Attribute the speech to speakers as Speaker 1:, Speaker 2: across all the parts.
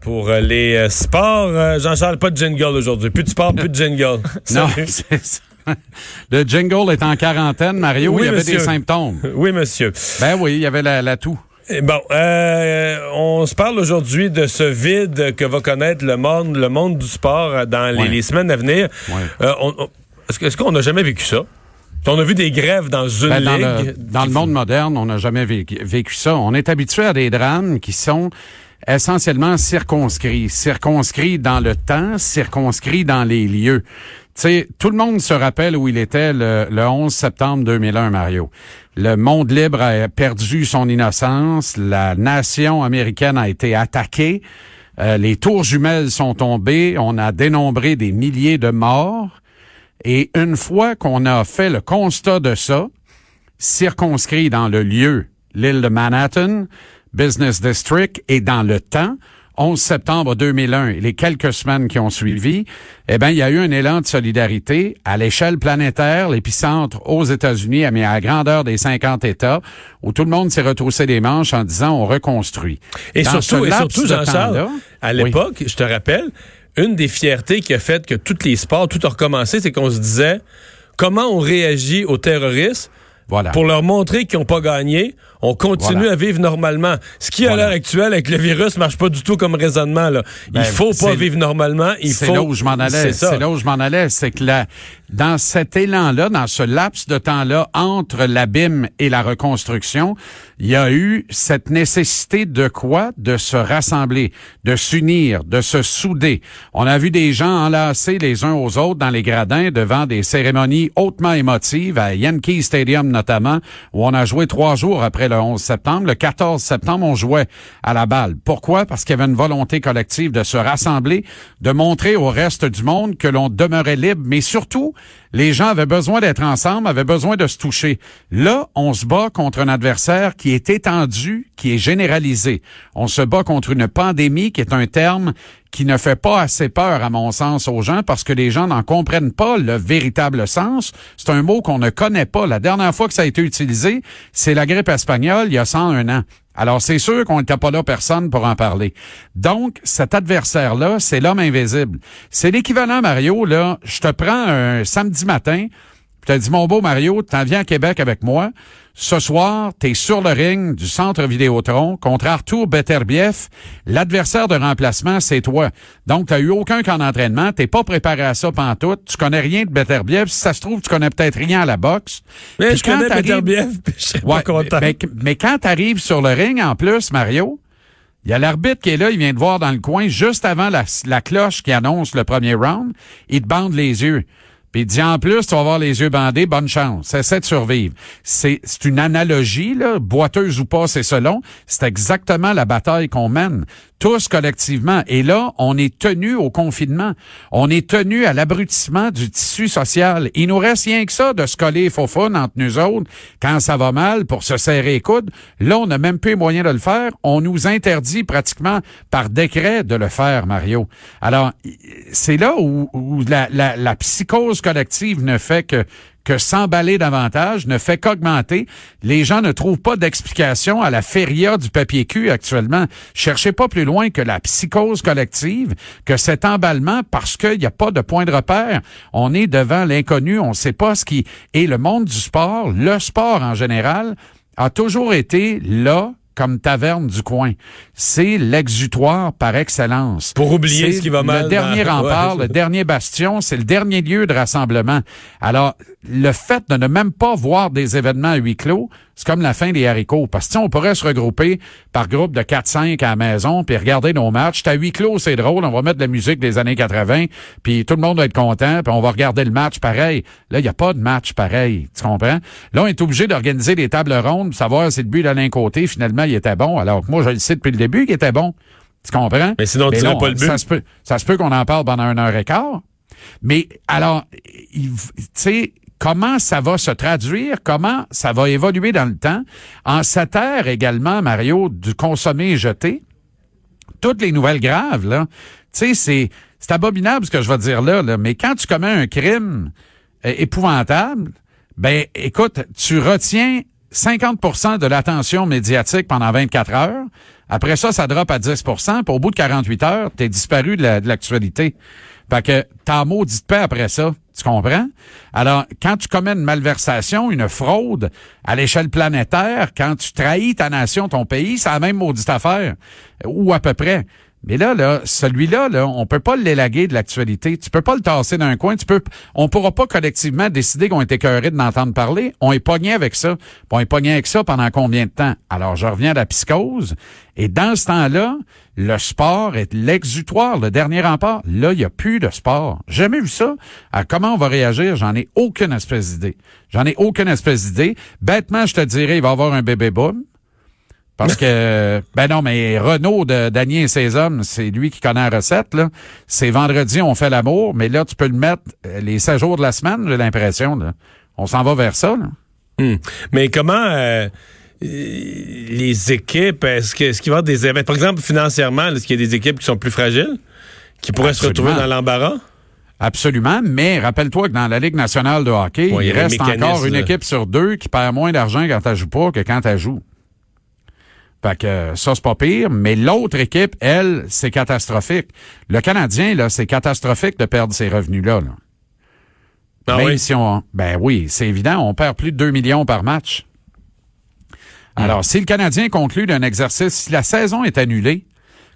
Speaker 1: Pour euh, les euh, sports, euh, Jean-Charles, pas de jingle aujourd'hui. Plus de sport, plus de jingle.
Speaker 2: non, c'est ça. Le jingle est en quarantaine, Mario.
Speaker 1: Oui,
Speaker 2: il y avait
Speaker 1: monsieur.
Speaker 2: des symptômes.
Speaker 1: Oui, monsieur.
Speaker 2: Ben oui, il y avait la, la toux.
Speaker 1: Eh Bon, euh, on se parle aujourd'hui de ce vide que va connaître le monde, le monde du sport dans les,
Speaker 2: Ouais.
Speaker 1: les semaines à venir.
Speaker 2: Ouais.
Speaker 1: Euh, on- on- est-ce qu'on n'a jamais vécu ça? On a vu des grèves dans une
Speaker 2: Ben, dans
Speaker 1: ligue.
Speaker 2: le, dans le monde moderne, on n'a jamais vécu, vécu ça. On est habitué à des drames qui sont essentiellement circonscrits. Circonscrits dans le temps, circonscrits dans les lieux. Tu sais, tout le monde se rappelle où il était le, le 11 septembre 2001, Mario. Le monde libre a perdu son innocence. La nation américaine a été attaquée. Euh, les tours jumelles sont tombées. On a dénombré des milliers de morts. Et une fois qu'on a fait le constat de ça, circonscrit dans le lieu, l'île de Manhattan, Business District, et dans le temps, 11 septembre 2001 et les quelques semaines qui ont suivi, eh ben il y a eu un élan de solidarité à l'échelle planétaire, l'épicentre aux États-Unis, mais à la grandeur des 50 États, où tout le monde s'est retroussé des manches en disant on reconstruit.
Speaker 1: Et
Speaker 2: Dans
Speaker 1: surtout, et surtout Jean-Charles, à
Speaker 2: oui.
Speaker 1: l'époque, je te rappelle, une des fiertés qui a fait que tous les sports, tout a recommencé, c'est qu'on se disait comment on réagit aux terroristes
Speaker 2: Voilà.
Speaker 1: pour leur montrer qu'ils n'ont pas gagné. On continue
Speaker 2: Voilà.
Speaker 1: à vivre normalement. Ce qui, à
Speaker 2: Voilà.
Speaker 1: l'heure actuelle, avec le virus, marche pas du tout comme raisonnement. Là.
Speaker 2: Ben,
Speaker 1: il faut pas
Speaker 2: c'est-
Speaker 1: vivre normalement. Il
Speaker 2: C'est
Speaker 1: faut.
Speaker 2: là où je m'en allais.
Speaker 1: C'est.
Speaker 2: C'est là où je m'en allais. C'est que là, dans cet élan-là, dans ce laps de temps-là, entre l'abîme et la reconstruction, il y a eu cette nécessité de quoi? De se rassembler, de s'unir, de se souder. On a vu des gens enlacés les uns aux autres dans les gradins devant des cérémonies hautement émotives, à Yankee Stadium notamment, où on a joué trois jours après le 11 septembre. Le 14 septembre, on jouait à la balle. Pourquoi? Parce qu'il y avait une volonté collective de se rassembler, de montrer au reste du monde que l'on demeurait libre, mais surtout, les gens avaient besoin d'être ensemble, avaient besoin de se toucher. Là, on se bat contre un adversaire qui est étendu, qui est généralisé. On se bat contre une pandémie qui est un terme qui ne fait pas assez peur, à mon sens, aux gens parce que les gens n'en comprennent pas le véritable sens. C'est un mot qu'on ne connaît pas. La dernière fois que ça a été utilisé, c'est la grippe espagnole, il y a 101 ans. Alors, c'est sûr qu'on n'était pas là personne pour en parler. Donc, cet adversaire-là, c'est l'homme invisible. C'est l'équivalent, Mario, là, je te prends un samedi matin, puis t'as dit, mon beau Mario, t'en viens à Québec avec moi. Ce soir, t'es sur le ring du centre Vidéotron contre Arthur Beterbiev. L'adversaire de remplacement, c'est toi. Donc, t'as eu aucun camp d'entraînement. T'es pas préparé à ça pantoute. Tu connais rien de Beterbiev. Si ça se trouve, tu connais peut-être rien à la boxe.
Speaker 1: Mais
Speaker 2: Puis
Speaker 1: je
Speaker 2: quand
Speaker 1: connais
Speaker 2: t'arrives-
Speaker 1: Beterbiev, puis je serais
Speaker 2: Ouais,
Speaker 1: pas content.
Speaker 2: Mais, mais quand tu arrives sur le ring, en plus, Mario, il y a l'arbitre qui est là, il vient te voir dans le coin juste avant la, la cloche qui annonce le premier round. Il te bande les yeux. Puis il dit en plus, tu vas avoir les yeux bandés, bonne chance. Essaie de survivre. C'est une analogie, là, boiteuse ou pas, c'est selon. C'est exactement la bataille qu'on mène, tous collectivement. Et là, on est tenu au confinement. On est tenu à l'abrutissement du tissu social. Il nous reste rien que ça de se coller faux entre nous autres quand ça va mal pour se serrer les coudes. Là, on n'a même plus les moyens de le faire. On nous interdit pratiquement par décret de le faire, Mario. Alors, c'est là où, où la, la, la psychose collective ne fait que que s'emballer davantage, ne fait qu'augmenter. Les gens ne trouvent pas d'explication à la feria du papier cul actuellement. Cherchez pas plus loin que la psychose collective, que cet emballement, parce qu'il n'y a pas de point de repère. On est devant l'inconnu, on ne sait pas ce qui... Et le monde du sport, le sport en général, a toujours été là comme taverne du coin. C'est l'exutoire par excellence.
Speaker 1: Pour oublier ce qui va mal
Speaker 2: Le dernier
Speaker 1: dans-
Speaker 2: rempart,
Speaker 1: Ouais.
Speaker 2: le dernier bastion, c'est le dernier lieu de rassemblement. Alors, le fait de ne même pas voir des événements à huis clos, c'est comme la fin des haricots. Parce que on pourrait se regrouper par groupe de 4-5 à la maison, puis regarder nos matchs. À huis clos, c'est drôle, on va mettre de la musique des années 80, puis tout le monde va être content, puis on va regarder le match pareil. Là, il n'y a pas de match pareil, tu comprends? Là, on est obligé d'organiser des tables rondes, pour savoir si le but d'Alain Côté, finalement, il était bon, alors que moi, je le sais depuis le début qu'il était bon. Tu comprends?
Speaker 1: Mais sinon, tu
Speaker 2: non,
Speaker 1: pas le but.
Speaker 2: Ça se peut, peut qu'on en parle pendant une heure et quart. Mais alors, tu sais, comment ça va se traduire, comment ça va évoluer dans le temps, en cette également, Mario, du consommer et jeter, toutes les nouvelles graves, là, tu sais, c'est, c'est abominable ce que je vais dire là, là, mais quand tu commets un crime euh, épouvantable, ben, écoute, tu retiens 50% de l'attention médiatique pendant 24 heures. Après ça, ça drop à 10% puis au bout de 48 heures, t'es disparu de l'actualité. Fait que t'as maudit paix après ça. Tu comprends? Alors, quand tu commets une malversation, une fraude à l'échelle planétaire, quand tu trahis ta nation, ton pays, c'est la même maudite affaire. Ou à peu près. Mais là, là, celui-là, là, on peut pas l'élaguer de l'actualité. Tu peux pas le tasser dans un coin. Tu peux, on pourra pas collectivement décider qu'on est écœuré de n'entendre parler. On est pogné avec ça. on est pogné avec ça pendant combien de temps? Alors, je reviens à la psychose. Et dans ce temps-là, le sport est l'exutoire, le dernier rempart. Là, il y a plus de sport. Jamais vu ça. Alors, comment on va réagir? J'en ai aucune espèce d'idée. J'en ai aucune espèce d'idée. Bêtement, je te dirais, il va y avoir un bébé boom. Parce que, ben non, mais Renaud de Daniel et ses hommes, c'est lui qui connaît la recette, là. C'est vendredi, on fait l'amour, mais là, tu peux le mettre euh, les 16 jours de la semaine, j'ai l'impression, On s'en va vers ça, là.
Speaker 1: Hmm. Mais comment euh, les équipes, est-ce qu'il est va y avoir des événements, par exemple, financièrement, est-ce qu'il y a des équipes qui sont plus fragiles, qui pourraient se retrouver dans l'embarras?
Speaker 2: Absolument, mais rappelle-toi que dans la Ligue nationale de hockey, il reste encore une équipe sur deux qui perd moins d'argent quand tu joues pas que quand tu joues. Fait que ça, c'est pas pire. Mais l'autre équipe, elle, c'est catastrophique. Le Canadien, là, c'est catastrophique de perdre ces revenus-là.
Speaker 1: Ah oui?
Speaker 2: si on. Ben oui, c'est évident, on perd plus de 2 millions par match. Hmm. Alors, si le Canadien conclut d'un exercice, si la saison est annulée,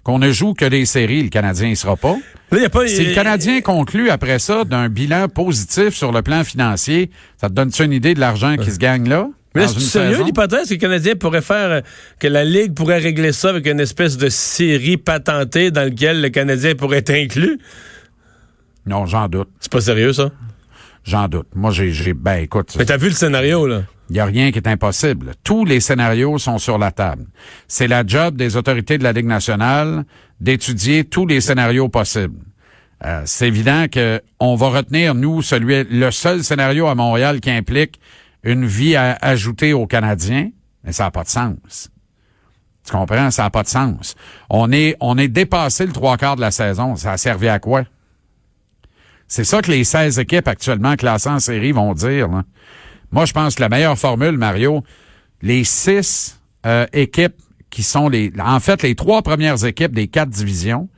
Speaker 2: qu'on ne joue que des séries, le Canadien ne sera pas. si le Canadien conclut après ça d'un bilan positif sur le plan financier, ça te donne-tu une idée de l'argent qui se gagne là?
Speaker 1: Mais c'est sérieux l'hypothèse que le Canadien pourrait faire, que la Ligue pourrait régler ça avec une espèce de série patentée dans laquelle le Canadien pourrait être inclus?
Speaker 2: Non, j'en doute.
Speaker 1: C'est pas sérieux, ça?
Speaker 2: J'en doute. Moi, j'ai, j'ai, ben, écoute.
Speaker 1: Mais t'as vu le scénario, là?
Speaker 2: Il n'y a rien qui est impossible. Tous les scénarios sont sur la table. C'est la job des autorités de la Ligue nationale d'étudier tous les scénarios possibles. Euh, c'est évident que on va retenir, nous, celui, le seul scénario à Montréal qui implique une vie à ajouter aux Canadiens, mais ça n'a pas de sens. Tu comprends? Ça n'a pas de sens. On est, on est dépassé le trois quarts de la saison. Ça a servi à quoi? C'est ça que les 16 équipes actuellement classées en série vont dire. Moi, je pense que la meilleure formule, Mario, les six euh, équipes qui sont les, en fait, les trois premières équipes des quatre divisions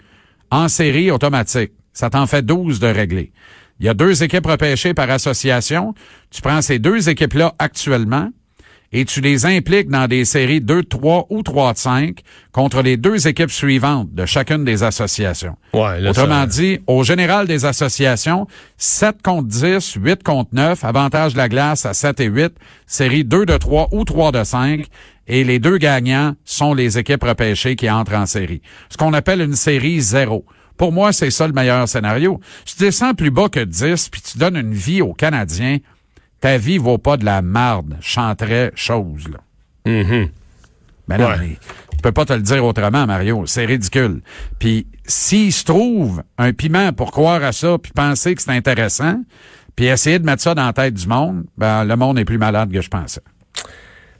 Speaker 2: en série automatique. Ça t'en fait 12 de régler. Il y a deux équipes repêchées par association. Tu prends ces deux équipes-là actuellement et tu les impliques dans des séries 2 3 ou 3 5 contre les deux équipes suivantes de chacune des associations.
Speaker 1: Ouais,
Speaker 2: Autrement dit, au général des associations, 7 contre 10, 8 contre 9, avantage de la glace à 7 et 8, série 2 de 3 ou 3 de 5, et les deux gagnants sont les équipes repêchées qui entrent en série. Ce qu'on appelle une série 0. Pour moi, c'est ça le meilleur scénario. Si tu descends plus bas que 10, puis tu donnes une vie aux Canadiens, ta vie vaut pas de la marde, chanterait chose, là.
Speaker 1: Mm
Speaker 2: non, mais, je peux pas te le dire autrement, Mario. C'est ridicule. Puis, s'il se trouve un piment pour croire à ça, puis penser que c'est intéressant, puis essayer de mettre ça dans la tête du monde, ben, le monde est plus malade que je pensais.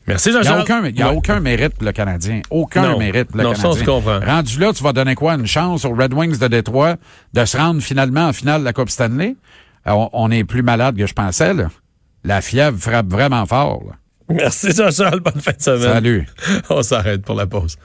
Speaker 1: Merci, Jean-Charles.
Speaker 2: Il n'y a, aucun, mérite pour le Canadien. Aucun mérite pour le Canadien. Ça, on se Rendu là, tu vas donner quoi? Une chance aux Red Wings de Détroit de se rendre finalement en finale de la Coupe Stanley? on, est plus malade que je pensais. Là. La fièvre frappe vraiment fort.
Speaker 1: Merci, Jean-Charles. Bonne fin de semaine.
Speaker 2: Salut.
Speaker 1: on s'arrête pour la pause.